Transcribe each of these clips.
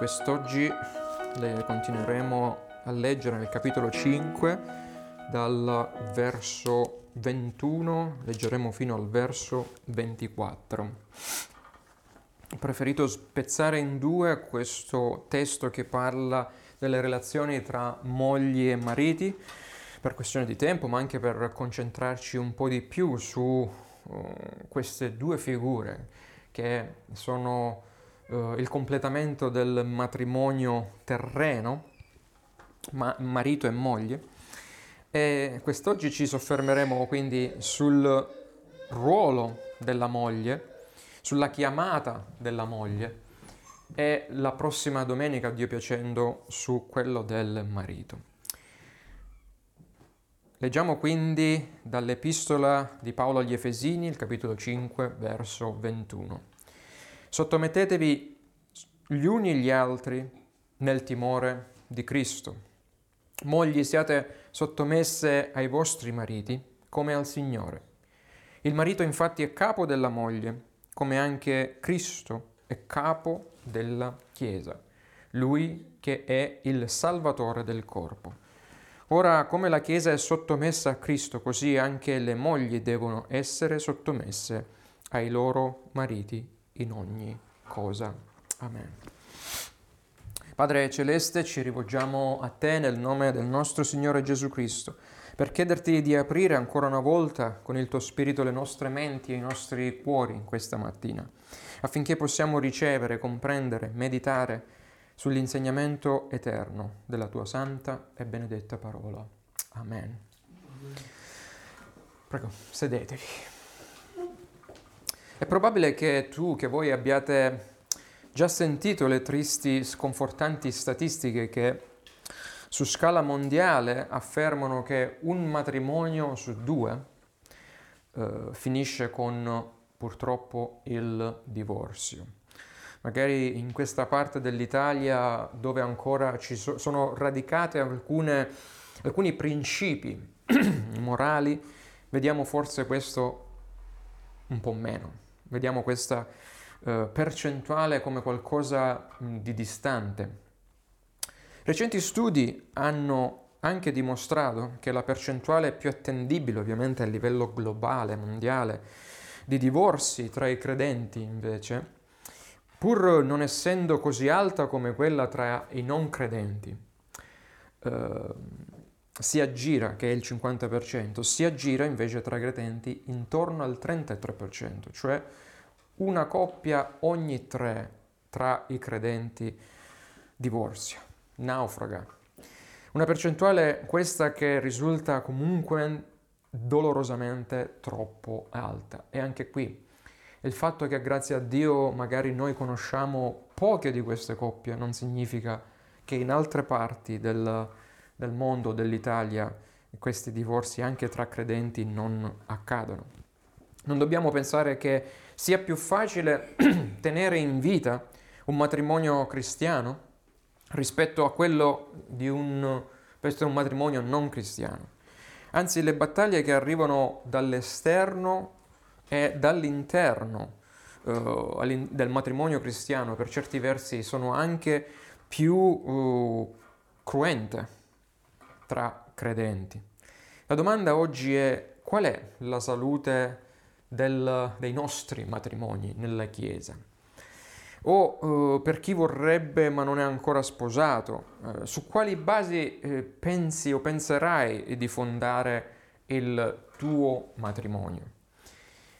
Quest'oggi continueremo a leggere nel capitolo 5 dal verso 21, leggeremo fino al verso 24. Ho preferito spezzare in due questo testo che parla delle relazioni tra mogli e mariti per questione di tempo, ma anche per concentrarci un po' di più su uh, queste due figure che sono uh, il completamento del matrimonio terreno, ma marito e moglie. E quest'oggi ci soffermeremo quindi sul ruolo della moglie, sulla chiamata della moglie e la prossima domenica, Dio piacendo, su quello del marito. Leggiamo quindi dall'epistola di Paolo agli Efesini, il capitolo 5, verso 21. Sottomettetevi gli uni gli altri nel timore di Cristo. Mogli siate sottomesse ai vostri mariti come al Signore. Il marito infatti è capo della moglie, come anche Cristo è capo della Chiesa, lui che è il Salvatore del corpo. Ora, come la Chiesa è sottomessa a Cristo, così anche le mogli devono essere sottomesse ai loro mariti in ogni cosa. Amen. Padre Celeste, ci rivolgiamo a te nel nome del nostro Signore Gesù Cristo, per chiederti di aprire ancora una volta con il tuo Spirito le nostre menti e i nostri cuori in questa mattina, affinché possiamo ricevere, comprendere, meditare sull'insegnamento eterno della tua santa e benedetta parola. Amen. Prego, sedetevi. È probabile che tu, che voi abbiate già sentito le tristi, sconfortanti statistiche che su scala mondiale affermano che un matrimonio su due eh, finisce con purtroppo il divorzio. Magari in questa parte dell'Italia dove ancora ci so- sono radicate alcune, alcuni principi morali, vediamo forse questo un po' meno vediamo questa uh, percentuale come qualcosa mh, di distante. Recenti studi hanno anche dimostrato che la percentuale più attendibile, ovviamente a livello globale, mondiale, di divorzi tra i credenti invece, pur non essendo così alta come quella tra i non credenti, uh, si aggira, che è il 50%, si aggira invece tra i credenti intorno al 33%, cioè una coppia ogni tre tra i credenti divorzia, naufraga. Una percentuale questa che risulta comunque dolorosamente troppo alta. E anche qui il fatto che grazie a Dio magari noi conosciamo poche di queste coppie non significa che in altre parti del, del mondo, dell'Italia, questi divorzi anche tra credenti non accadono. Non dobbiamo pensare che sia più facile tenere in vita un matrimonio cristiano rispetto a quello di un, un matrimonio non cristiano. Anzi, le battaglie che arrivano dall'esterno e dall'interno uh, del matrimonio cristiano per certi versi sono anche più uh, cruente tra credenti. La domanda oggi è qual è la salute del, dei nostri matrimoni nella Chiesa? O uh, per chi vorrebbe ma non è ancora sposato, uh, su quali basi uh, pensi o penserai di fondare il tuo matrimonio?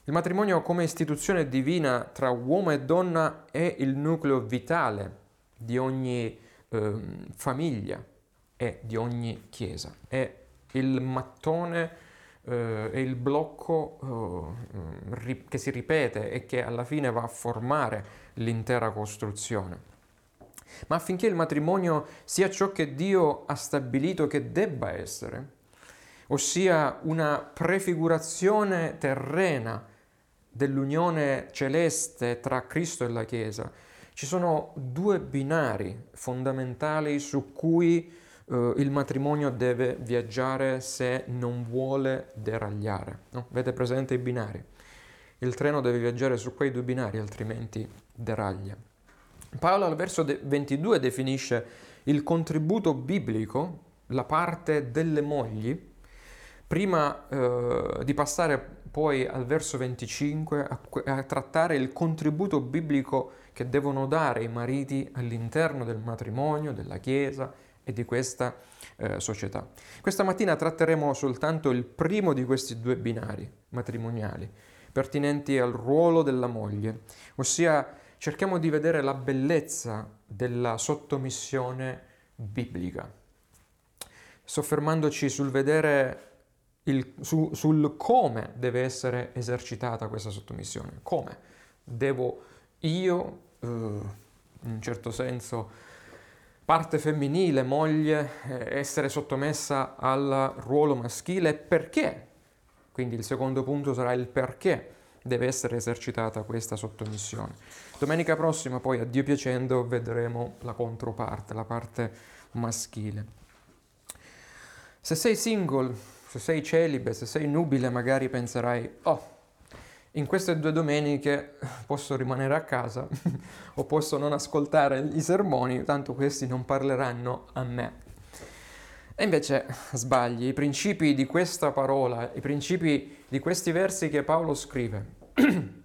Il matrimonio come istituzione divina tra uomo e donna è il nucleo vitale di ogni ehm, famiglia, e di ogni chiesa. È il mattone eh, è il blocco eh, che si ripete e che alla fine va a formare l'intera costruzione. Ma affinché il matrimonio sia ciò che Dio ha stabilito che debba essere, ossia una prefigurazione terrena dell'unione celeste tra Cristo e la Chiesa, ci sono due binari fondamentali su cui uh, il matrimonio deve viaggiare se non vuole deragliare. No? Avete presente i binari? Il treno deve viaggiare su quei due binari, altrimenti deraglia. Paolo al verso 22 definisce il contributo biblico, la parte delle mogli, prima eh, di passare poi al verso 25 a, a, trattare il contributo biblico che devono dare i mariti all'interno del matrimonio, della Chiesa e di questa eh, società. Questa mattina tratteremo soltanto il primo di questi due binari matrimoniali, pertinenti al ruolo della moglie, ossia cerchiamo di vedere la bellezza della sottomissione biblica, soffermandoci sul vedere il, su, sul come deve essere esercitata questa sottomissione. Come devo io, eh, in un certo senso, parte femminile, moglie, eh, essere sottomessa al ruolo maschile perché? Quindi il secondo punto sarà il perché deve essere esercitata questa sottomissione. Domenica prossima poi, a Dio piacendo, vedremo la controparte, la parte maschile. Se sei single, se sei celibe, se sei nubile, magari penserai, oh, in queste due domeniche posso rimanere a casa o posso non ascoltare i sermoni, tanto questi non parleranno a me. E invece sbagli, i principi di questa parola, i principi di questi versi che Paolo scrive,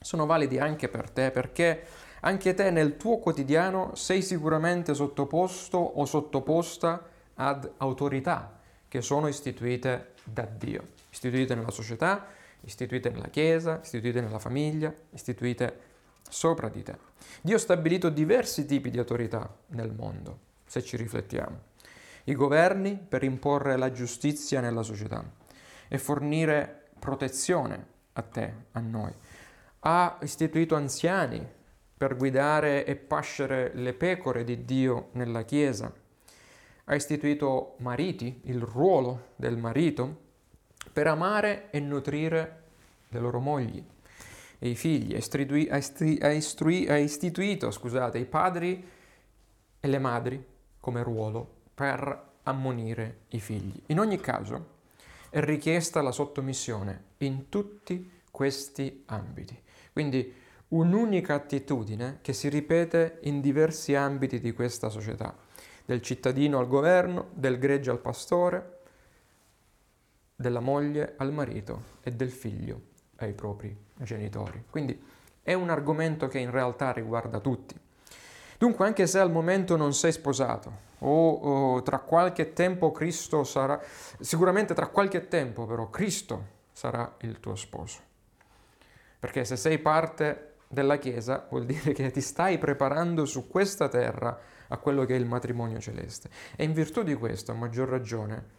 sono validi anche per te, perché anche te nel tuo quotidiano sei sicuramente sottoposto o sottoposta ad autorità che sono istituite da Dio, istituite nella società, istituite nella Chiesa, istituite nella famiglia, istituite sopra di te. Dio ha stabilito diversi tipi di autorità nel mondo, se ci riflettiamo. I governi per imporre la giustizia nella società e fornire protezione a te, a noi. Ha istituito anziani per guidare e pascere le pecore di Dio nella Chiesa ha istituito mariti, il ruolo del marito, per amare e nutrire le loro mogli e i figli, ha, istitui, ha, istrui, ha istituito scusate, i padri e le madri come ruolo per ammonire i figli. In ogni caso è richiesta la sottomissione in tutti questi ambiti. Quindi un'unica attitudine che si ripete in diversi ambiti di questa società del cittadino al governo, del gregge al pastore, della moglie al marito e del figlio ai propri genitori. Quindi è un argomento che in realtà riguarda tutti. Dunque, anche se al momento non sei sposato, o, o, tra qualche tempo Cristo sarà, sicuramente tra qualche tempo però Cristo sarà il tuo sposo. Perché se sei parte della Chiesa vuol dire che ti stai preparando su questa terra a quello che è il matrimonio celeste. E in virtù di questo, a maggior ragione,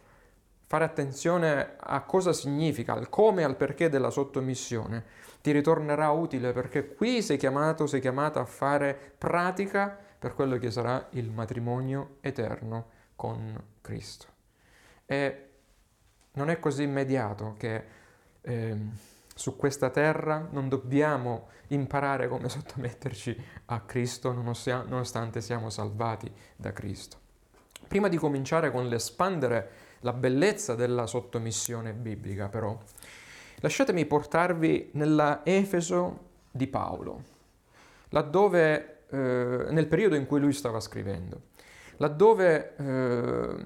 fare attenzione a cosa significa, al come e al perché della sottomissione, ti ritornerà utile perché qui sei chiamato, sei chiamata a fare pratica per quello che sarà il matrimonio eterno con Cristo. E non è così immediato che eh, su questa terra non dobbiamo imparare come sottometterci a Cristo nonostante siamo salvati da Cristo. Prima di cominciare con l'espandere la bellezza della sottomissione biblica, però, lasciatemi portarvi nella Efeso di Paolo, laddove, eh, nel periodo in cui lui stava scrivendo, laddove eh,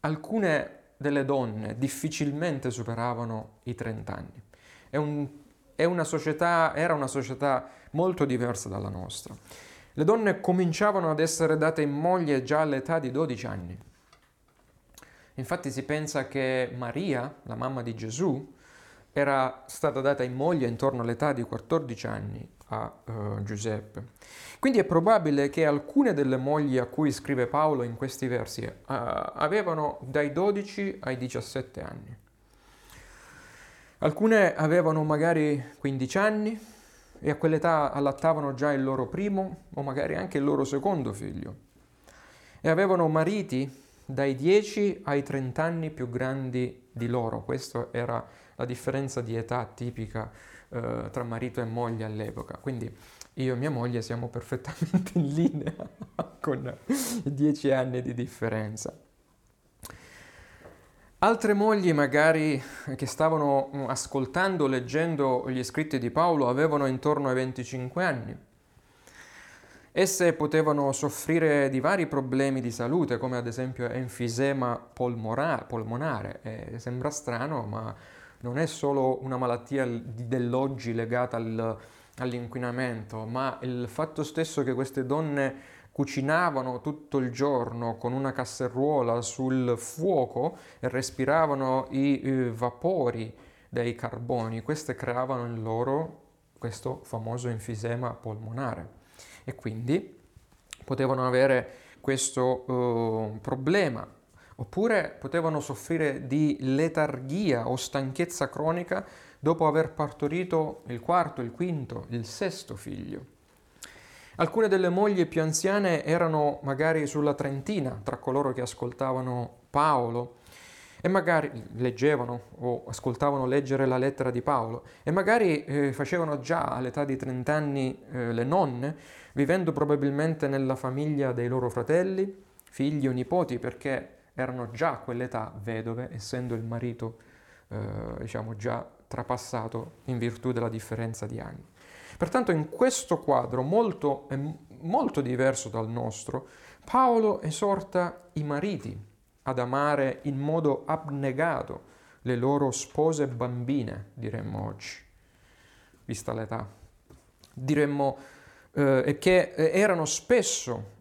alcune delle donne difficilmente superavano i 30 anni. È un, è una società, era una società molto diversa dalla nostra. Le donne cominciavano ad essere date in moglie già all'età di 12 anni. Infatti si pensa che Maria, la mamma di Gesù, era stata data in moglie intorno all'età di 14 anni a uh, Giuseppe. Quindi è probabile che alcune delle mogli a cui scrive Paolo in questi versi uh, avevano dai 12 ai 17 anni. Alcune avevano magari 15 anni e a quell'età allattavano già il loro primo o magari anche il loro secondo figlio. E avevano mariti dai 10 ai 30 anni più grandi di loro. Questa era la differenza di età tipica eh, tra marito e moglie all'epoca. Quindi io e mia moglie siamo perfettamente in linea con i 10 anni di differenza. Altre mogli magari che stavano ascoltando, leggendo gli scritti di Paolo avevano intorno ai 25 anni. Esse potevano soffrire di vari problemi di salute, come ad esempio enfisema polmonare. Eh, sembra strano, ma non è solo una malattia dell'oggi legata al, all'inquinamento, ma il fatto stesso che queste donne cucinavano tutto il giorno con una casseruola sul fuoco e respiravano i eh, vapori dei carboni, queste creavano in loro questo famoso enfisema polmonare e quindi potevano avere questo uh, problema oppure potevano soffrire di letargia o stanchezza cronica dopo aver partorito il quarto, il quinto, il sesto figlio. Alcune delle mogli più anziane erano magari sulla trentina tra coloro che ascoltavano Paolo e magari leggevano o ascoltavano leggere la lettera di Paolo e magari eh, facevano già all'età di 30 anni eh, le nonne, vivendo probabilmente nella famiglia dei loro fratelli, figli o nipoti, perché erano già a quell'età vedove, essendo il marito eh, diciamo già trapassato in virtù della differenza di anni. Pertanto in questo quadro molto, molto diverso dal nostro, Paolo esorta i mariti ad amare in modo abnegato le loro spose bambine, diremmo oggi, vista l'età. Diremmo eh, che erano spesso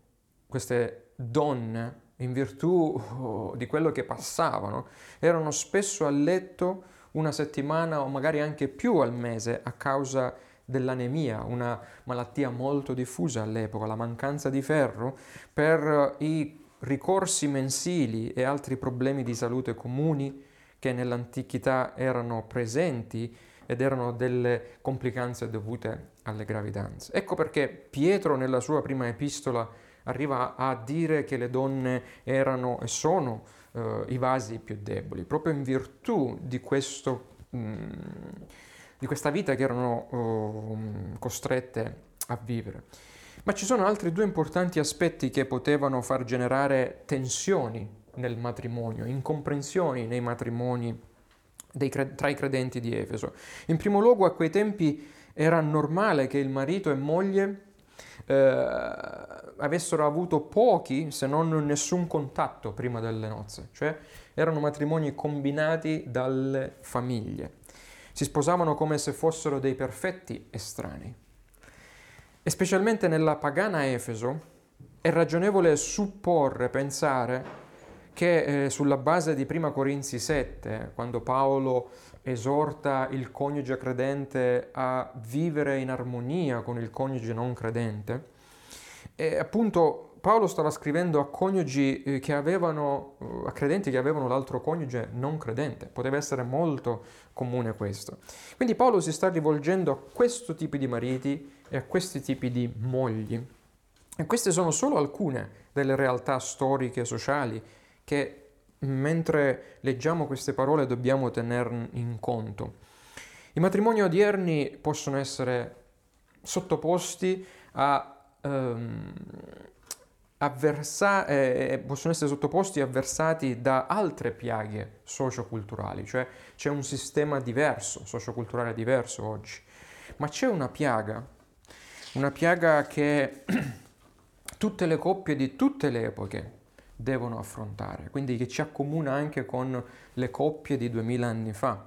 queste donne, in virtù oh, di quello che passavano, erano spesso a letto una settimana o magari anche più al mese a causa dell'anemia, una malattia molto diffusa all'epoca, la mancanza di ferro, per i ricorsi mensili e altri problemi di salute comuni che nell'antichità erano presenti ed erano delle complicanze dovute alle gravidanze. Ecco perché Pietro nella sua prima epistola arriva a dire che le donne erano e sono eh, i vasi più deboli, proprio in virtù di questo... Mm, di questa vita che erano uh, costrette a vivere. Ma ci sono altri due importanti aspetti che potevano far generare tensioni nel matrimonio, incomprensioni nei matrimoni cre- tra i credenti di Efeso. In primo luogo, a quei tempi era normale che il marito e moglie eh, avessero avuto pochi, se non nessun contatto prima delle nozze, cioè erano matrimoni combinati dalle famiglie si sposavano come se fossero dei perfetti estranei. E specialmente nella pagana Efeso è ragionevole supporre, pensare che eh, sulla base di Prima Corinzi 7, quando Paolo esorta il coniuge credente a vivere in armonia con il coniuge non credente, e appunto Paolo stava scrivendo a coniugi eh, che avevano, eh, a credenti che avevano l'altro coniuge non credente. Poteva essere molto comune questo. Quindi Paolo si sta rivolgendo a questo tipo di mariti e a questi tipi di mogli. E queste sono solo alcune delle realtà storiche e sociali che mentre leggiamo queste parole dobbiamo tenere in conto. I matrimoni odierni possono essere sottoposti a um, avversa- eh, possono essere sottoposti e avversati da altre piaghe socioculturali, cioè c'è un sistema diverso, socioculturale diverso oggi, ma c'è una piaga, una piaga che tutte le coppie di tutte le epoche devono affrontare, quindi che ci accomuna anche con le coppie di duemila anni fa.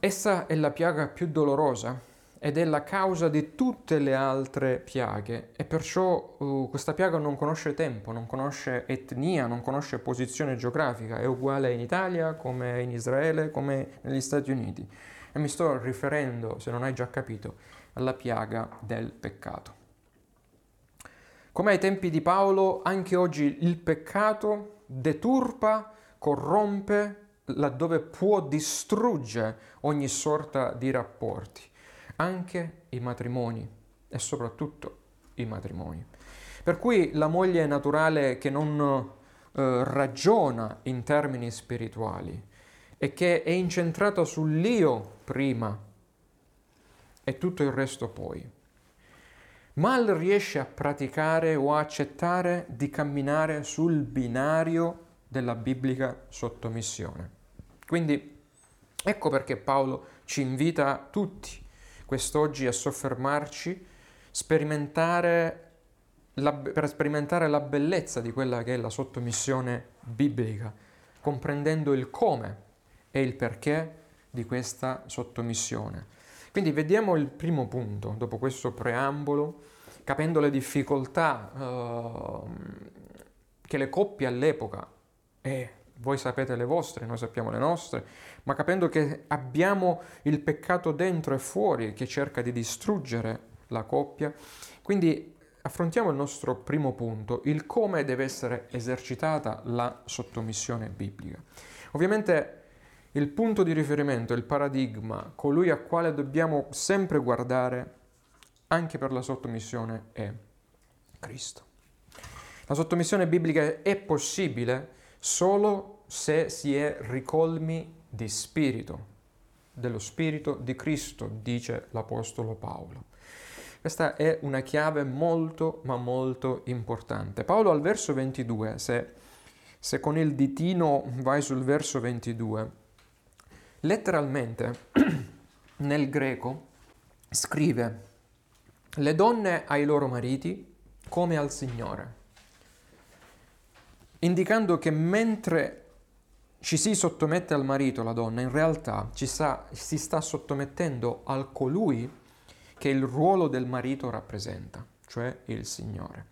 Essa è la piaga più dolorosa ed è la causa di tutte le altre piaghe e perciò uh, questa piaga non conosce tempo, non conosce etnia, non conosce posizione geografica, è uguale in Italia come in Israele, come negli Stati Uniti. E mi sto riferendo, se non hai già capito, alla piaga del peccato. Come ai tempi di Paolo, anche oggi il peccato deturpa, corrompe, laddove può distruggere ogni sorta di rapporti anche i matrimoni e soprattutto i matrimoni. Per cui la moglie naturale che non eh, ragiona in termini spirituali e che è incentrata sull'io prima e tutto il resto poi, mal riesce a praticare o a accettare di camminare sul binario della biblica sottomissione. Quindi ecco perché Paolo ci invita tutti quest'oggi a soffermarci sperimentare la, per sperimentare la bellezza di quella che è la sottomissione biblica, comprendendo il come e il perché di questa sottomissione. Quindi vediamo il primo punto, dopo questo preambolo, capendo le difficoltà uh, che le coppie all'epoca, e voi sapete le vostre, noi sappiamo le nostre, ma capendo che abbiamo il peccato dentro e fuori che cerca di distruggere la coppia, quindi affrontiamo il nostro primo punto, il come deve essere esercitata la sottomissione biblica. Ovviamente il punto di riferimento, il paradigma, colui a quale dobbiamo sempre guardare anche per la sottomissione è Cristo. La sottomissione biblica è possibile solo se si è ricolmi di spirito, dello spirito di Cristo, dice l'Apostolo Paolo. Questa è una chiave molto ma molto importante. Paolo al verso 22, se, se con il ditino vai sul verso 22, letteralmente nel greco scrive le donne ai loro mariti come al Signore, indicando che mentre ci si sottomette al marito, la donna, in realtà sta, si sta sottomettendo al colui che il ruolo del marito rappresenta, cioè il Signore.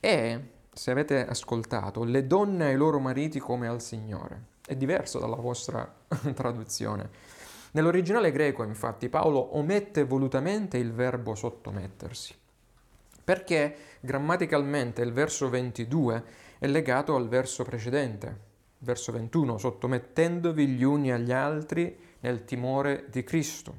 E, se avete ascoltato, le donne ai loro mariti come al Signore. È diverso dalla vostra traduzione. Nell'originale greco, infatti, Paolo omette volutamente il verbo sottomettersi, perché grammaticalmente il verso 22 è legato al verso precedente, verso 21, sottomettendovi gli uni agli altri nel timore di Cristo,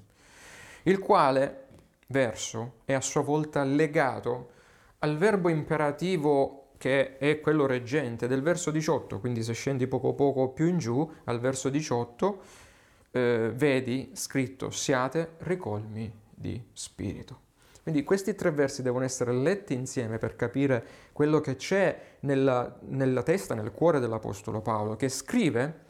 il quale verso è a sua volta legato al verbo imperativo che è quello reggente del verso 18, quindi se scendi poco poco più in giù al verso 18 eh, vedi scritto siate ricolmi di spirito. Quindi questi tre versi devono essere letti insieme per capire quello che c'è nella, nella testa, nel cuore dell'Apostolo Paolo, che scrive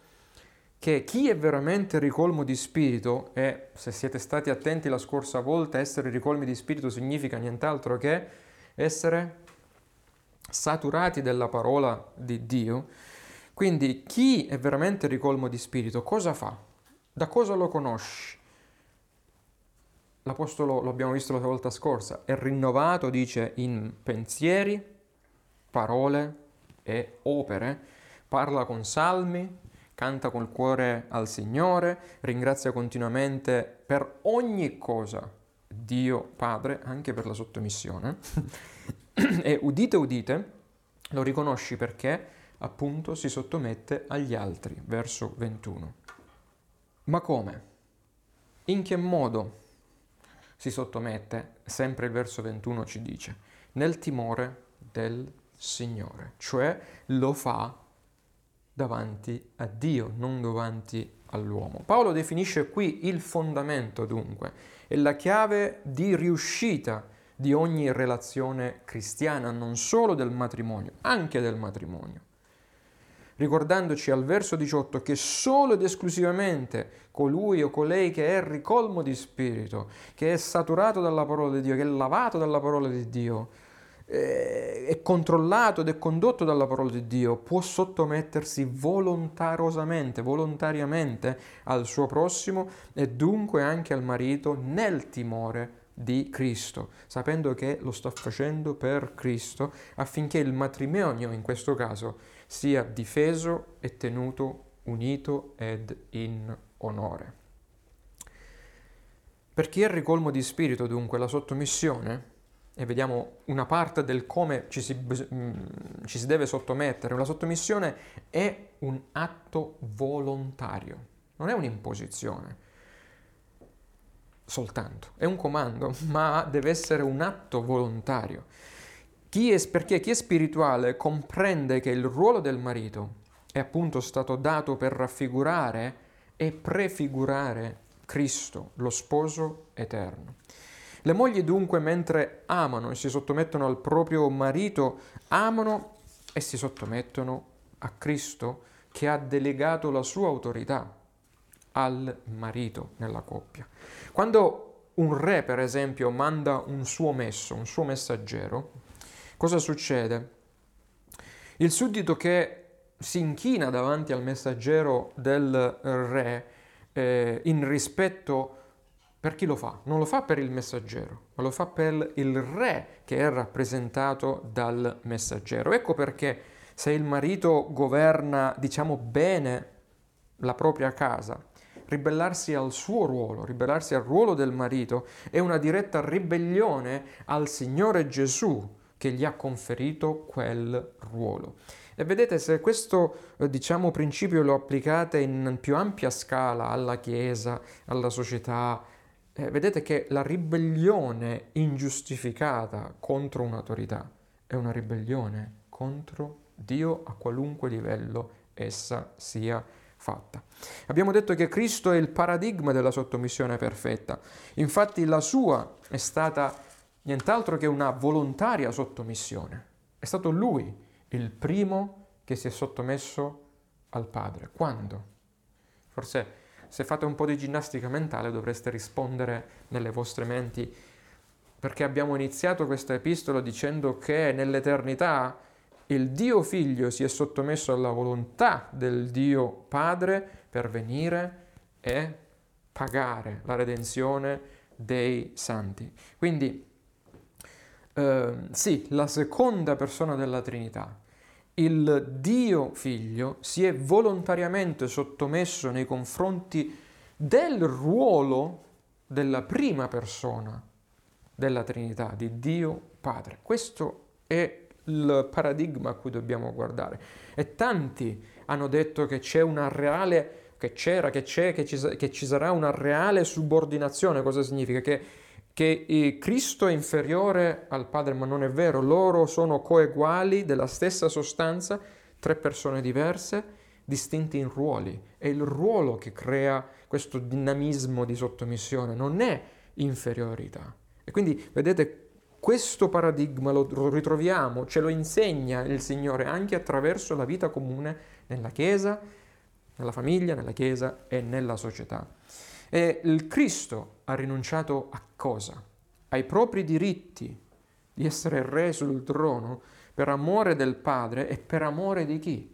che chi è veramente ricolmo di spirito, e se siete stati attenti la scorsa volta, essere ricolmi di spirito significa nient'altro che essere saturati della parola di Dio, quindi chi è veramente ricolmo di spirito cosa fa? Da cosa lo conosci? L'Apostolo, lo abbiamo visto la volta scorsa, è rinnovato, dice, in pensieri, parole e opere, parla con salmi, canta col cuore al Signore, ringrazia continuamente per ogni cosa Dio Padre, anche per la sottomissione. e udite, udite, lo riconosci perché appunto si sottomette agli altri, verso 21. Ma come? In che modo si sottomette? Sempre il verso 21 ci dice, nel timore del Signore, cioè lo fa davanti a Dio, non davanti all'uomo. Paolo definisce qui il fondamento dunque e la chiave di riuscita di ogni relazione cristiana, non solo del matrimonio, anche del matrimonio. Ricordandoci al verso 18 che solo ed esclusivamente colui o colei che è ricolmo di spirito, che è saturato dalla parola di Dio, che è lavato dalla parola di Dio, eh, è controllato ed è condotto dalla parola di Dio, può sottomettersi volontarosamente, volontariamente al suo prossimo e dunque anche al marito nel timore di Cristo, sapendo che lo sta facendo per Cristo affinché il matrimonio in questo caso sia difeso e tenuto unito ed in onore. Per chi è ricolmo di spirito dunque la sottomissione e vediamo una parte del come ci si, mm, ci si deve sottomettere. La sottomissione è un atto volontario, non è un'imposizione soltanto, è un comando, ma deve essere un atto volontario. Chi è, perché chi è spirituale comprende che il ruolo del marito è appunto stato dato per raffigurare e prefigurare Cristo, lo sposo eterno. Le mogli dunque, mentre amano e si sottomettono al proprio marito, amano e si sottomettono a Cristo che ha delegato la sua autorità al marito nella coppia. Quando un re, per esempio, manda un suo messo, un suo messaggero, cosa succede? Il suddito che si inchina davanti al messaggero del re eh, in rispetto per chi lo fa? Non lo fa per il messaggero, ma lo fa per il re che è rappresentato dal messaggero. Ecco perché se il marito governa, diciamo, bene la propria casa, ribellarsi al suo ruolo, ribellarsi al ruolo del marito, è una diretta ribellione al Signore Gesù che gli ha conferito quel ruolo. E vedete, se questo eh, diciamo, principio lo applicate in più ampia scala alla Chiesa, alla società, eh, vedete che la ribellione ingiustificata contro un'autorità è una ribellione contro Dio a qualunque livello essa sia fatta. Abbiamo detto che Cristo è il paradigma della sottomissione perfetta, infatti la sua è stata nient'altro che una volontaria sottomissione. È stato lui il primo che si è sottomesso al Padre. Quando? Forse se fate un po' di ginnastica mentale dovreste rispondere nelle vostre menti perché abbiamo iniziato questa epistola dicendo che nell'eternità il Dio Figlio si è sottomesso alla volontà del Dio Padre per venire e pagare la redenzione dei santi. Quindi eh, sì, la seconda persona della Trinità, il Dio Figlio, si è volontariamente sottomesso nei confronti del ruolo della prima persona della Trinità, di Dio Padre. Questo è il paradigma a cui dobbiamo guardare. E tanti hanno detto che c'è una reale, che c'era, che c'è, che ci, che ci sarà una reale subordinazione. Cosa significa? Che che Cristo è inferiore al Padre, ma non è vero, loro sono coeguali della stessa sostanza, tre persone diverse, distinti in ruoli. È il ruolo che crea questo dinamismo di sottomissione, non è inferiorità. E quindi vedete, questo paradigma lo, ritroviamo, ce lo insegna il Signore anche attraverso la vita comune nella Chiesa, nella famiglia, nella Chiesa e nella società. E il Cristo ha rinunciato a cosa? Ai propri diritti di essere re sul trono per amore del Padre e per amore di chi?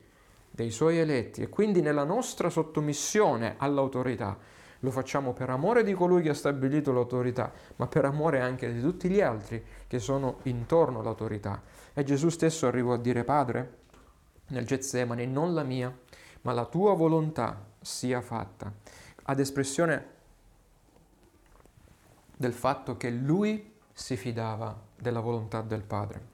Dei suoi eletti. E quindi nella nostra sottomissione all'autorità lo facciamo per amore di colui che ha stabilito l'autorità, ma per amore anche di tutti gli altri che sono intorno all'autorità. E Gesù stesso arrivò a dire, Padre, nel Getsemani, non la mia, ma la tua volontà sia fatta ad espressione del fatto che lui si fidava della volontà del Padre.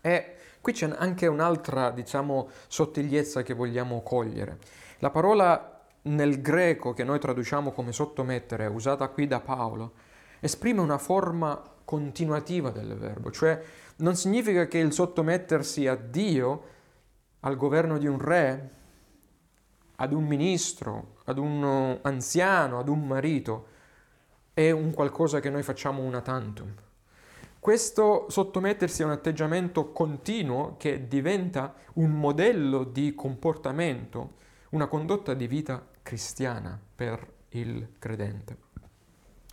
E qui c'è anche un'altra, diciamo, sottigliezza che vogliamo cogliere. La parola nel greco che noi traduciamo come sottomettere, usata qui da Paolo, esprime una forma continuativa del verbo, cioè non significa che il sottomettersi a Dio, al governo di un re, ad un ministro, ad un anziano, ad un marito, è un qualcosa che noi facciamo una tantum. Questo sottomettersi a un atteggiamento continuo che diventa un modello di comportamento, una condotta di vita cristiana per il credente.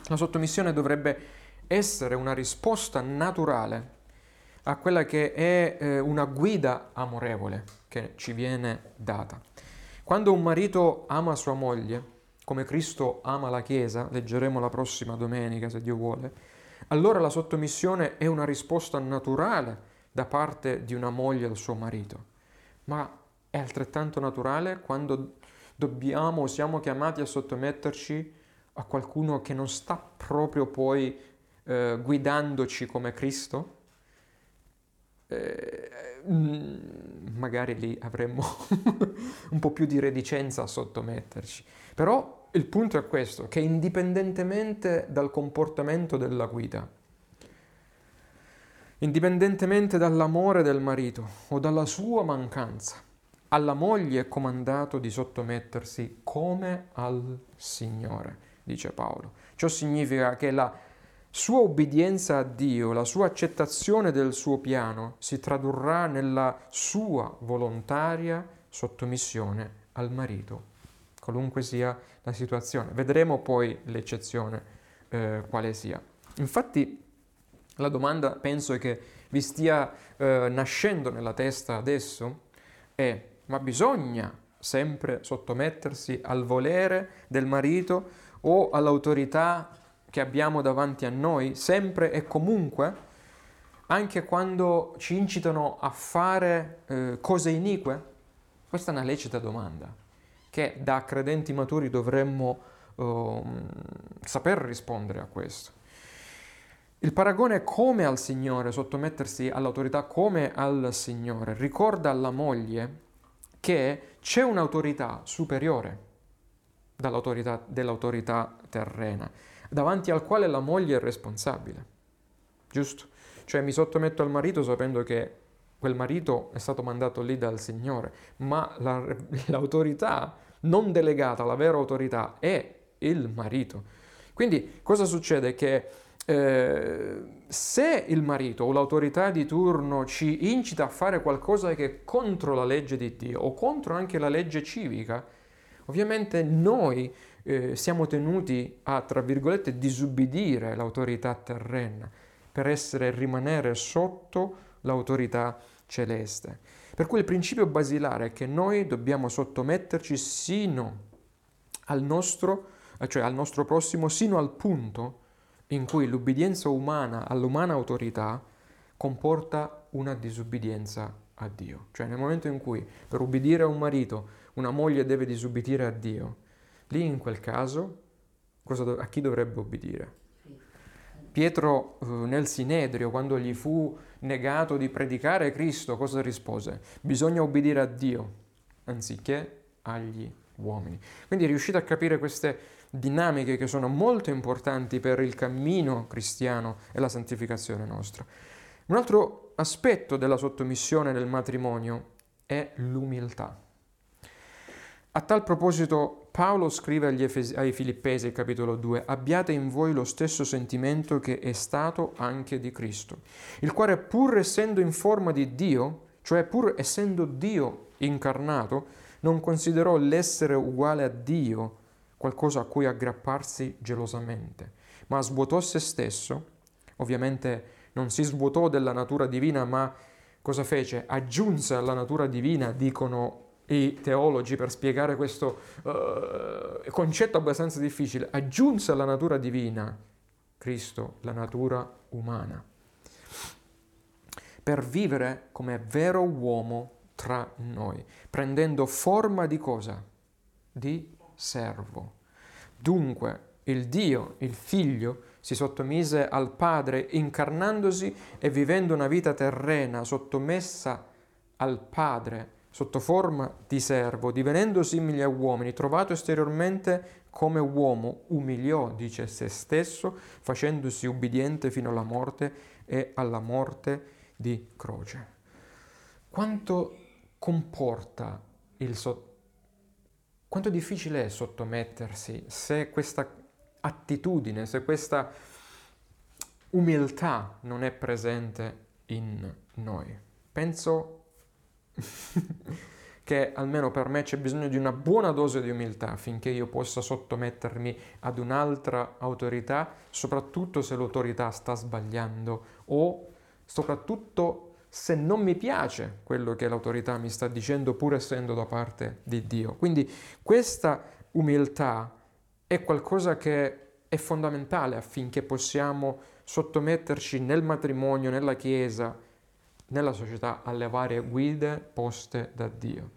La sottomissione dovrebbe essere una risposta naturale a quella che è eh, una guida amorevole che ci viene data. Quando un marito ama sua moglie, come Cristo ama la Chiesa, leggeremo la prossima domenica se Dio vuole, allora la sottomissione è una risposta naturale da parte di una moglie al suo marito. Ma è altrettanto naturale quando dobbiamo, siamo chiamati a sottometterci a qualcuno che non sta proprio poi eh, guidandoci come Cristo? Eh, mm, magari lì avremmo un po' più di reticenza a sottometterci. Però il punto è questo, che indipendentemente dal comportamento della guida, indipendentemente dall'amore del marito o dalla sua mancanza, alla moglie è comandato di sottomettersi come al Signore, dice Paolo. Ciò significa che la sua obbedienza a Dio, la sua accettazione del suo piano si tradurrà nella sua volontaria sottomissione al marito, qualunque sia la situazione. Vedremo poi l'eccezione eh, quale sia. Infatti la domanda penso che vi stia eh, nascendo nella testa adesso è ma bisogna sempre sottomettersi al volere del marito o all'autorità che abbiamo davanti a noi, sempre e comunque, anche quando ci incitano a fare eh, cose inique? Questa è una lecita domanda che da credenti maturi dovremmo uh, saper rispondere a questo. Il paragone come al Signore, sottomettersi all'autorità come al Signore. Ricorda alla moglie che c'è un'autorità superiore dell'autorità terrena, davanti al quale la moglie è responsabile. Giusto? Cioè mi sottometto al marito sapendo che quel marito è stato mandato lì dal Signore, ma la, l'autorità non delegata, la vera autorità è il marito. Quindi cosa succede? Che eh, se il marito o l'autorità di turno ci incita a fare qualcosa che è contro la legge di Dio o contro anche la legge civica, ovviamente noi eh, siamo tenuti a, tra virgolette, disubbidire l'autorità terrena per essere rimanere sotto l'autorità celeste. Per cui il principio basilare è che noi dobbiamo sottometterci sino al nostro, cioè al nostro prossimo, sino al punto in cui l'ubbidienza umana all'umana autorità comporta una disubbidienza a Dio. Cioè nel momento in cui per ubbidire a un marito una moglie deve disubbidire a Dio, lì in quel caso do- a chi dovrebbe ubbidire? Pietro eh, nel Sinedrio, quando gli fu negato di predicare Cristo, cosa rispose? Bisogna ubbidire a Dio anziché agli uomini. Quindi riuscite a capire queste dinamiche che sono molto importanti per il cammino cristiano e la santificazione nostra. Un altro aspetto della sottomissione del matrimonio è l'umiltà. A tal proposito Paolo scrive Efes- ai Filippesi, capitolo 2, abbiate in voi lo stesso sentimento che è stato anche di Cristo, il quale pur essendo in forma di Dio, cioè pur essendo Dio incarnato, non considerò l'essere uguale a Dio qualcosa a cui aggrapparsi gelosamente, ma svuotò se stesso, ovviamente non si svuotò della natura divina, ma cosa fece? Aggiunse alla natura divina, dicono i teologi per spiegare questo uh, concetto abbastanza difficile, aggiunse alla natura divina Cristo, la natura umana, per vivere come vero uomo tra noi, prendendo forma di cosa? Di servo. Dunque il Dio, il Figlio, si sottomise al Padre incarnandosi e vivendo una vita terrena sottomessa al Padre sotto forma di servo, divenendo simile a uomini, trovato esteriormente come uomo, umiliò, dice se stesso, facendosi ubbidiente fino alla morte e alla morte di croce. Quanto comporta il sottomesso? Quanto difficile è sottomettersi se questa attitudine, se questa umiltà non è presente in noi. Penso che almeno per me c'è bisogno di una buona dose di umiltà affinché io possa sottomettermi ad un'altra autorità, soprattutto se l'autorità sta sbagliando o soprattutto se non mi piace quello che l'autorità mi sta dicendo pur essendo da parte di Dio. Quindi questa umiltà è qualcosa che è fondamentale affinché possiamo sottometterci nel matrimonio, nella Chiesa, nella società alle varie guide poste da Dio.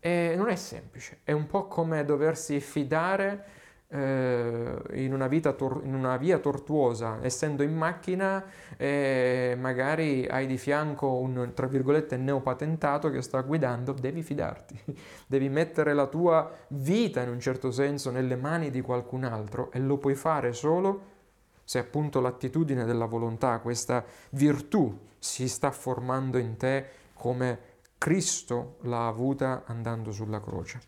E non è semplice, è un po' come doversi fidare eh, in, una tor- in, una via tortuosa, essendo in macchina e magari hai di fianco un, tra virgolette, neopatentato che sta guidando, devi fidarti, devi mettere la tua vita in un certo senso nelle mani di qualcun altro e lo puoi fare solo se appunto l'attitudine della volontà, questa virtù si sta formando in te come Cristo l'ha avuta andando sulla croce.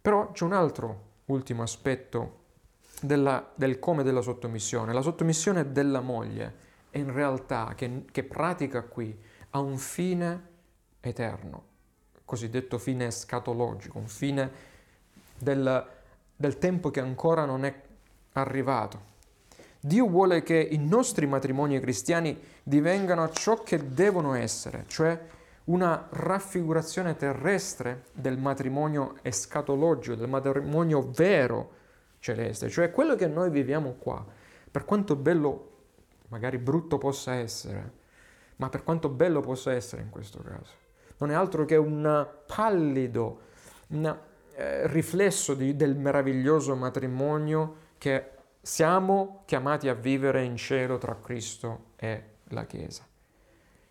Però c'è un altro ultimo aspetto della, del come della sottomissione. La sottomissione della moglie in realtà, che, che pratica qui, ha un fine eterno, cosiddetto fine escatologico, un fine del, del tempo che ancora non è arrivato. Dio vuole che i nostri matrimoni cristiani divengano ciò che devono essere, cioè una raffigurazione terrestre del matrimonio escatologico, del matrimonio vero celeste, cioè quello che noi viviamo qua, per quanto bello, magari brutto possa essere, ma per quanto bello possa essere in questo caso, non è altro che un pallido un eh, riflesso di, del meraviglioso matrimonio che siamo chiamati a vivere in cielo tra Cristo e la Chiesa.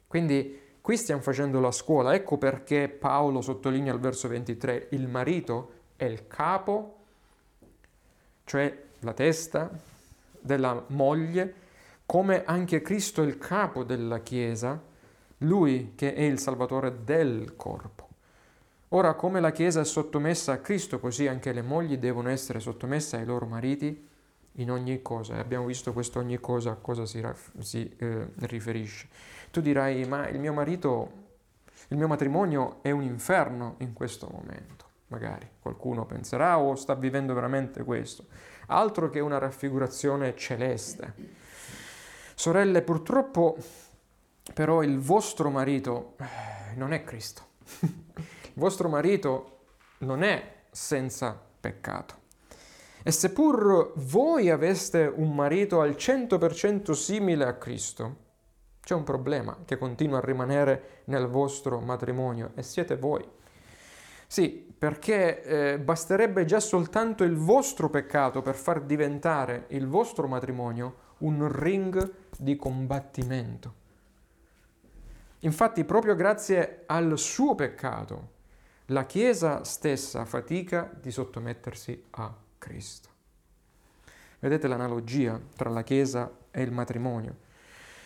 Quindi qui stiamo facendo la scuola, ecco perché Paolo sottolinea al verso 23, il marito è il capo, cioè la testa della moglie, come anche Cristo è il capo della Chiesa, lui che è il Salvatore del corpo. Ora, come la Chiesa è sottomessa a Cristo, così anche le mogli devono essere sottomesse ai loro mariti in ogni cosa. E abbiamo visto questo ogni cosa a cosa si, si eh, riferisce. Tu dirai, ma il mio marito, il mio matrimonio è un inferno in questo momento. Magari qualcuno penserà o sta vivendo veramente questo. Altro che una raffigurazione celeste. Sorelle, purtroppo però il vostro marito eh, non è Cristo. Il vostro marito non è senza peccato. E seppur voi aveste un marito al 100% simile a Cristo, c'è un problema che continua a rimanere nel vostro matrimonio e siete voi. Sì, perché eh, basterebbe già soltanto il vostro peccato per far diventare il vostro matrimonio un ring di combattimento. Infatti, proprio grazie al suo peccato, la Chiesa stessa fatica di sottomettersi a Cristo. Vedete l'analogia tra la Chiesa e il matrimonio.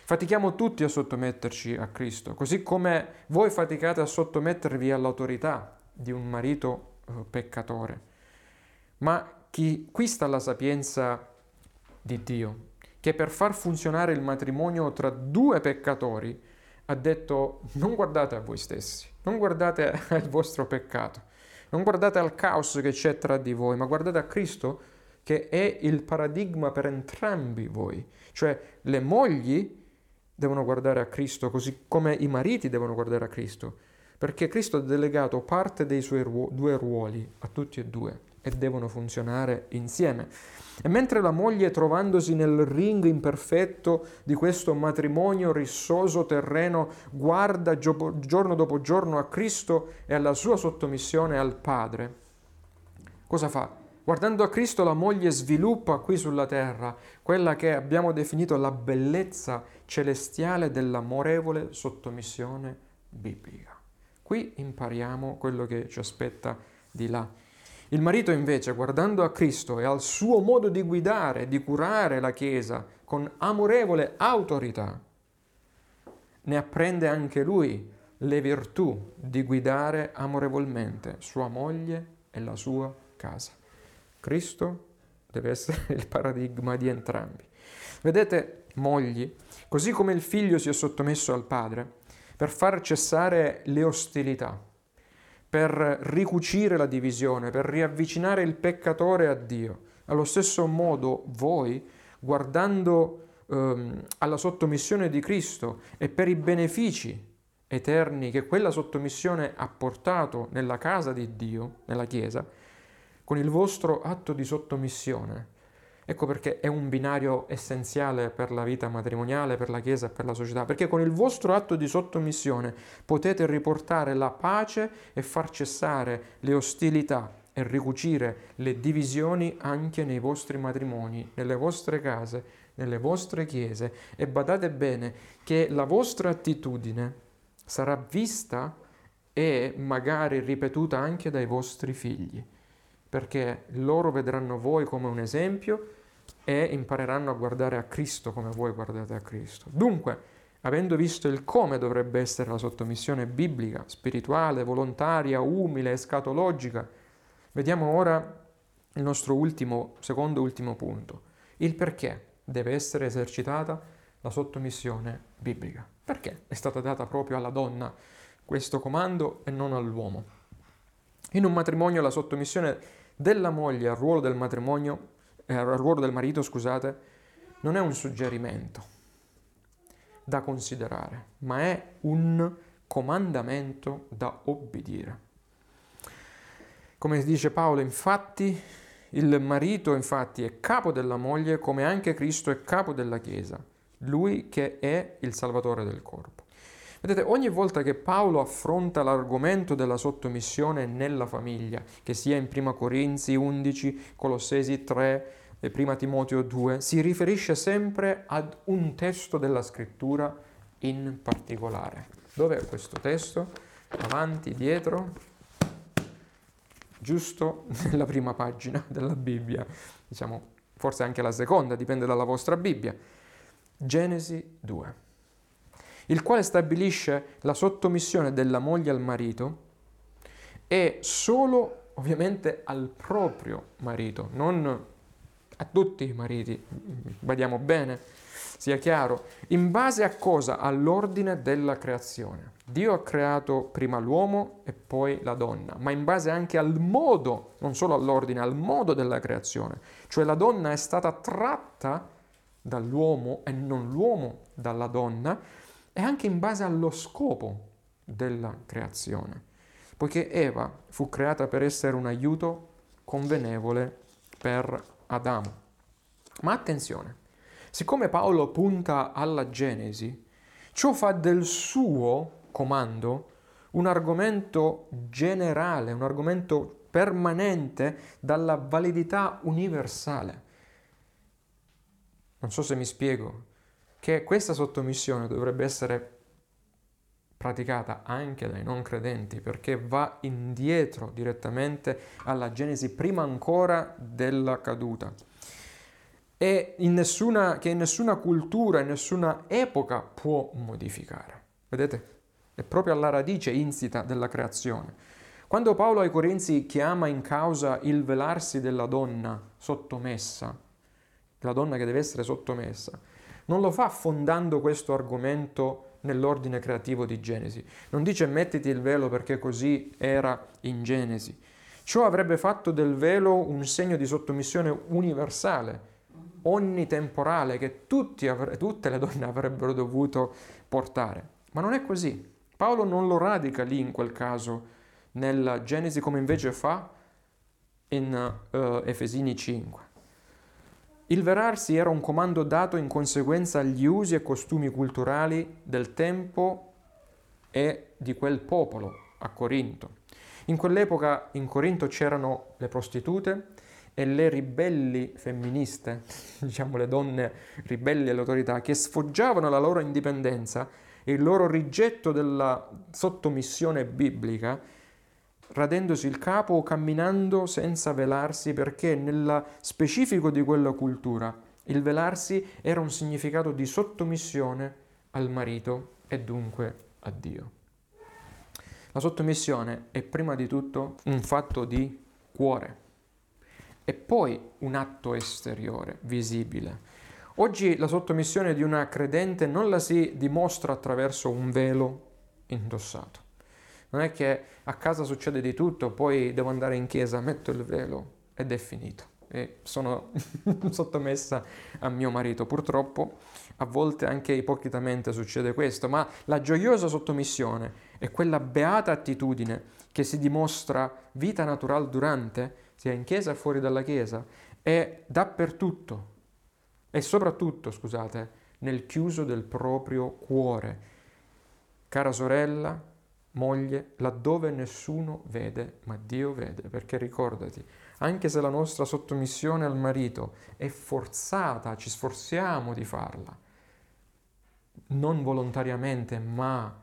Fatichiamo tutti a sottometterci a Cristo, così come voi faticate a sottomettervi all'autorità di un marito eh, peccatore. Ma chi, qui sta la sapienza di Dio, che per far funzionare il matrimonio tra due peccatori ha detto non guardate a voi stessi, non guardate al vostro peccato, non guardate al caos che c'è tra di voi, ma guardate a Cristo che è il paradigma per entrambi voi. Cioè le mogli devono guardare a Cristo così come i mariti devono guardare a Cristo, perché Cristo ha delegato parte dei suoi ruo- due ruoli a tutti e due e devono funzionare insieme. E mentre la moglie, trovandosi nel ring imperfetto di questo matrimonio rissoso terreno, guarda giorno dopo giorno a Cristo e alla sua sottomissione al Padre, cosa fa? Guardando a Cristo la moglie sviluppa qui sulla terra quella che abbiamo definito la bellezza celestiale dell'amorevole sottomissione biblica. Qui impariamo quello che ci aspetta di là. Il marito invece, guardando a Cristo e al suo modo di guidare, di curare la Chiesa con amorevole autorità, ne apprende anche lui le virtù di guidare amorevolmente sua moglie e la sua casa. Cristo deve essere il paradigma di entrambi. Vedete, mogli, così come il figlio si è sottomesso al padre, per far cessare le ostilità, per ricucire la divisione, per riavvicinare il peccatore a Dio. Allo stesso modo voi, guardando ehm, alla sottomissione di Cristo e per i benefici eterni che quella sottomissione ha portato nella casa di Dio, nella Chiesa, con il vostro atto di sottomissione, Ecco perché è un binario essenziale per la vita matrimoniale, per la Chiesa e per la società, perché con il vostro atto di sottomissione potete riportare la pace e far cessare le ostilità e ricucire le divisioni anche nei vostri matrimoni, nelle vostre case, nelle vostre chiese. E badate bene che la vostra attitudine sarà vista e magari ripetuta anche dai vostri figli, perché loro vedranno voi come un esempio e impareranno a guardare a Cristo come voi guardate a Cristo. Dunque, avendo visto il come dovrebbe essere la sottomissione biblica, spirituale, volontaria, umile, escatologica, vediamo ora il nostro ultimo, secondo ultimo punto, il perché deve essere esercitata la sottomissione biblica. Perché è stata data proprio alla donna questo comando e non all'uomo? In un matrimonio la sottomissione della moglie al ruolo del matrimonio al ruolo del marito, scusate, non è un suggerimento da considerare, ma è un comandamento da obbedire. Come dice Paolo, infatti, il marito infatti è capo della moglie come anche Cristo è capo della Chiesa, lui che è il Salvatore del corpo. Vedete, ogni volta che Paolo affronta l'argomento della sottomissione nella famiglia, che sia in 1 Corinzi 11, Colossesi 3, e 1 Timoteo 2, si riferisce sempre ad un testo della scrittura in particolare. Dov'è questo testo? Avanti, dietro? Giusto nella prima pagina della Bibbia, diciamo forse anche la seconda, dipende dalla vostra Bibbia. Genesi 2 il quale stabilisce la sottomissione della moglie al marito e solo ovviamente al proprio marito, non a tutti i mariti, vediamo bene, sia chiaro, in base a cosa? All'ordine della creazione. Dio ha creato prima l'uomo e poi la donna, ma in base anche al modo, non solo all'ordine, al modo della creazione. Cioè la donna è stata tratta dall'uomo e non l'uomo dalla donna, e anche in base allo scopo della creazione, poiché Eva fu creata per essere un aiuto convenevole per Adamo. Ma attenzione, siccome Paolo punta alla Genesi, ciò fa del suo comando un argomento generale, un argomento permanente dalla validità universale. Non so se mi spiego che questa sottomissione dovrebbe essere praticata anche dai non credenti perché va indietro direttamente alla Genesi prima ancora della caduta e in nessuna, che nessuna cultura, in nessuna epoca può modificare. Vedete? È proprio alla radice insita della creazione. Quando Paolo ai Corinzi chiama in causa il velarsi della donna sottomessa, la donna che deve essere sottomessa, non lo fa fondando questo argomento nell'ordine creativo di Genesi. Non dice mettiti il velo perché così era in Genesi. Ciò avrebbe fatto del velo un segno di sottomissione universale, onnitemporale, che avre- tutte le donne avrebbero dovuto portare. Ma non è così. Paolo non lo radica lì in quel caso nella Genesi come invece fa in uh, Efesini 5. Il verarsi era un comando dato in conseguenza agli usi e costumi culturali del tempo e di quel popolo a Corinto. In quell'epoca in Corinto c'erano le prostitute e le ribelli femministe, diciamo le donne ribelli all'autorità, che sfoggiavano la loro indipendenza e il loro rigetto della sottomissione biblica radendosi il capo o camminando senza velarsi perché nella specifico di quella cultura il velarsi era un significato di sottomissione al marito e dunque a Dio. La sottomissione è prima di tutto un fatto di cuore e poi un atto esteriore, visibile. Oggi la sottomissione di una credente non la si dimostra attraverso un velo indossato non è che a casa succede di tutto, poi devo andare in chiesa, metto il velo ed è finito. E sono sottomessa a mio marito. Purtroppo a volte anche ipocritamente succede questo, ma la gioiosa sottomissione è quella beata attitudine che si dimostra vita naturale durante, sia in chiesa che fuori dalla chiesa, e dappertutto, e soprattutto, scusate, nel chiuso del proprio cuore. Cara sorella, moglie laddove nessuno vede, ma Dio vede, perché ricordati, anche se la nostra sottomissione al marito è forzata, ci sforziamo di farla, non volontariamente, ma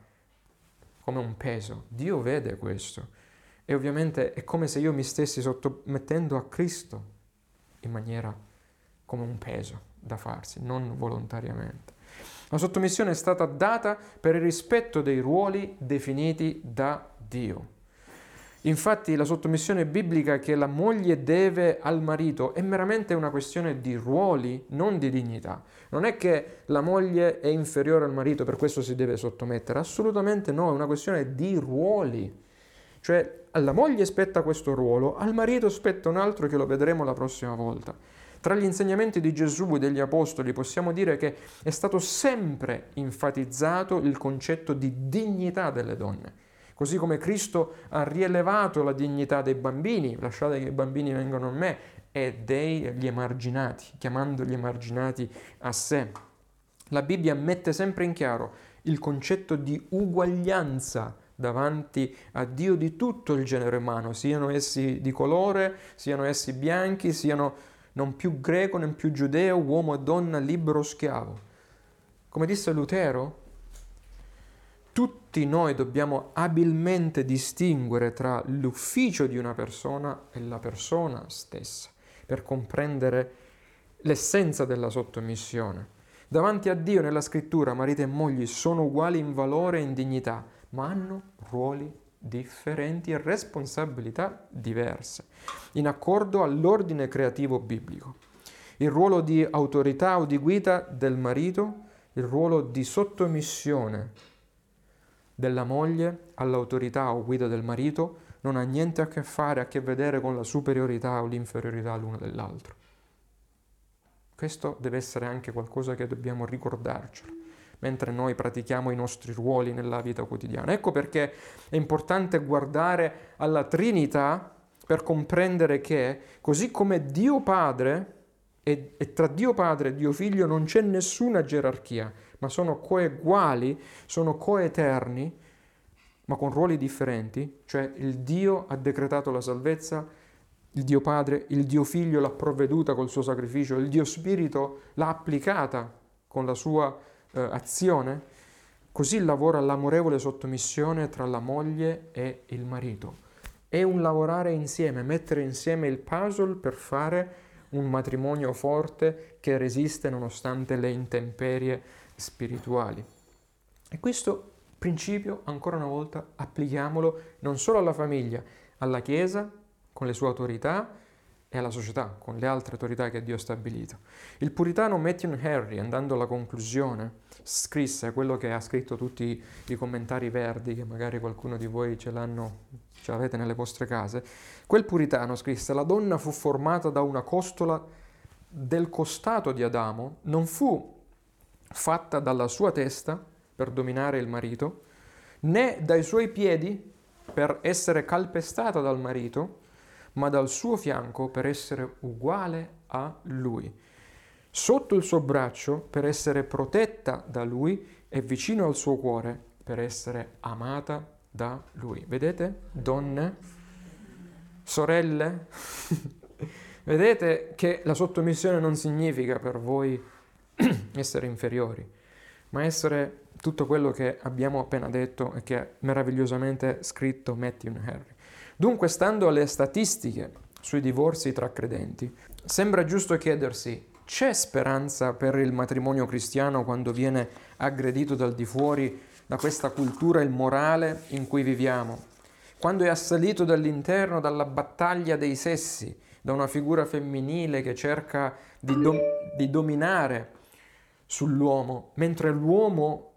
come un peso, Dio vede questo. E ovviamente è come se io mi stessi sottomettendo a Cristo in maniera come un peso da farsi, non volontariamente. La sottomissione è stata data per il rispetto dei ruoli definiti da Dio. Infatti la sottomissione biblica che la moglie deve al marito è meramente una questione di ruoli, non di dignità. Non è che la moglie è inferiore al marito, per questo si deve sottomettere, assolutamente no, è una questione di ruoli. Cioè alla moglie spetta questo ruolo, al marito spetta un altro che lo vedremo la prossima volta. Tra gli insegnamenti di Gesù e degli Apostoli possiamo dire che è stato sempre enfatizzato il concetto di dignità delle donne. Così come Cristo ha rielevato la dignità dei bambini, lasciate che i bambini vengano a me, e degli emarginati, chiamando gli emarginati a sé. La Bibbia mette sempre in chiaro il concetto di uguaglianza davanti a Dio di tutto il genere umano, siano essi di colore, siano essi bianchi, siano non più greco né più giudeo, uomo e donna, libero o schiavo. Come disse Lutero, tutti noi dobbiamo abilmente distinguere tra l'ufficio di una persona e la persona stessa, per comprendere l'essenza della sottomissione. Davanti a Dio nella scrittura marito e mogli sono uguali in valore e in dignità, ma hanno ruoli differenti e responsabilità diverse, in accordo all'ordine creativo biblico. Il ruolo di autorità o di guida del marito, il ruolo di sottomissione della moglie all'autorità o guida del marito non ha niente a che fare, a che vedere con la superiorità o l'inferiorità l'uno dell'altro. Questo deve essere anche qualcosa che dobbiamo ricordarcelo mentre noi pratichiamo i nostri ruoli nella vita quotidiana. Ecco perché è importante guardare alla Trinità per comprendere che così come Dio Padre e, e tra Dio Padre e Dio Figlio non c'è nessuna gerarchia, ma sono coeguali, sono coeterni, ma con ruoli differenti, cioè il Dio ha decretato la salvezza, il Dio Padre, il Dio Figlio l'ha provveduta col suo sacrificio, il Dio Spirito l'ha applicata con la sua eh, azione, così lavora l'amorevole sottomissione tra la moglie e il marito. È un lavorare insieme, mettere insieme il puzzle per fare un matrimonio forte che resiste nonostante le intemperie spirituali. E questo principio, ancora una volta, applichiamolo non solo alla famiglia, alla Chiesa, con le sue autorità, e alla società, con le altre autorità che Dio ha stabilito. Il puritano Matthew Henry, andando alla conclusione, scrisse quello che ha scritto tutti i commentari verdi, che magari qualcuno di voi ce l'hanno, ce l'avete nelle vostre case. Quel puritano scrisse: La donna fu formata da una costola del costato di Adamo, non fu fatta dalla sua testa per dominare il marito, né dai suoi piedi per essere calpestata dal marito, ma dal suo fianco per essere uguale a lui, sotto il suo braccio per essere protetta da lui e vicino al suo cuore per essere amata da lui. Vedete, donne, sorelle, vedete che la sottomissione non significa per voi essere inferiori, ma essere tutto quello che abbiamo appena detto e che ha meravigliosamente scritto Matthew Henry. Dunque, stando alle statistiche sui divorzi tra credenti, sembra giusto chiedersi c'è speranza per il matrimonio cristiano quando viene aggredito dal di fuori da questa cultura immorale in cui viviamo? Quando è assalito dall'interno dalla battaglia dei sessi, da una figura femminile che cerca di, do- di dominare sull'uomo, mentre l'uomo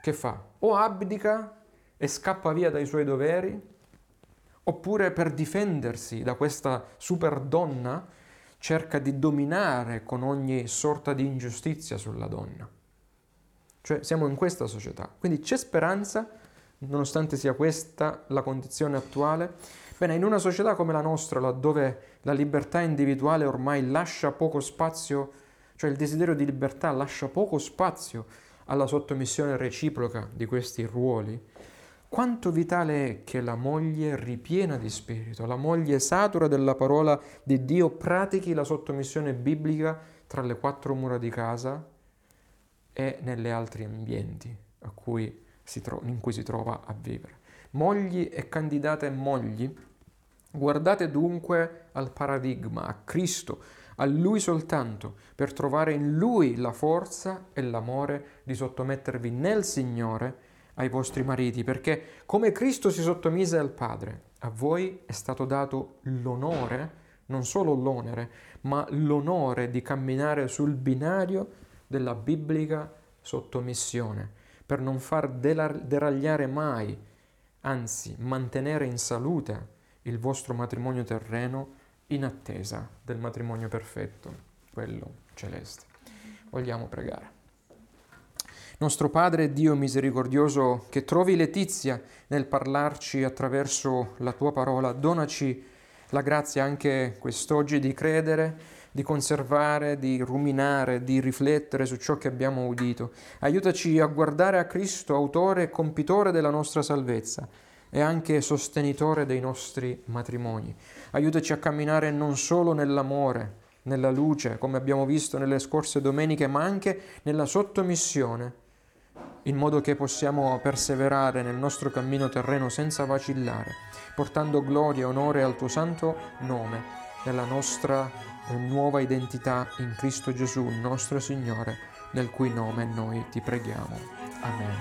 che fa? O abdica e scappa via dai suoi doveri, oppure per difendersi da questa super donna cerca di dominare con ogni sorta di ingiustizia sulla donna. Cioè siamo in questa società, quindi c'è speranza, nonostante sia questa la condizione attuale. Bene, in una società come la nostra, laddove la libertà individuale ormai lascia poco spazio, cioè il desiderio di libertà lascia poco spazio alla sottomissione reciproca di questi ruoli, quanto vitale è che la moglie ripiena di spirito, la moglie satura della parola di Dio pratichi la sottomissione biblica tra le quattro mura di casa e negli altri ambienti cui tro- in cui si trova a vivere. Mogli e candidate mogli, guardate dunque al paradigma, a Cristo, a Lui soltanto, per trovare in Lui la forza e l'amore di sottomettervi nel Signore ai vostri mariti, perché come Cristo si sottomise al Padre, a voi è stato dato l'onore, non solo l'onere, ma l'onore di camminare sul binario della biblica sottomissione, per non far deragliare mai anzi mantenere in salute il vostro matrimonio terreno in attesa del matrimonio perfetto, quello celeste. Vogliamo pregare. Nostro Padre Dio misericordioso, che trovi letizia nel parlarci attraverso la tua parola, donaci la grazia anche quest'oggi di credere, di conservare, di ruminare, di riflettere su ciò che abbiamo udito. Aiutaci a guardare a Cristo, autore e compitore della nostra salvezza e anche sostenitore dei nostri matrimoni. Aiutaci a camminare non solo nell'amore, nella luce, come abbiamo visto nelle scorse domeniche, ma anche nella sottomissione, in modo che possiamo perseverare nel nostro cammino terreno senza vacillare, portando gloria e onore al tuo santo nome, nella nostra nuova identità in Cristo Gesù, nostro Signore, nel cui nome noi ti preghiamo. Amen.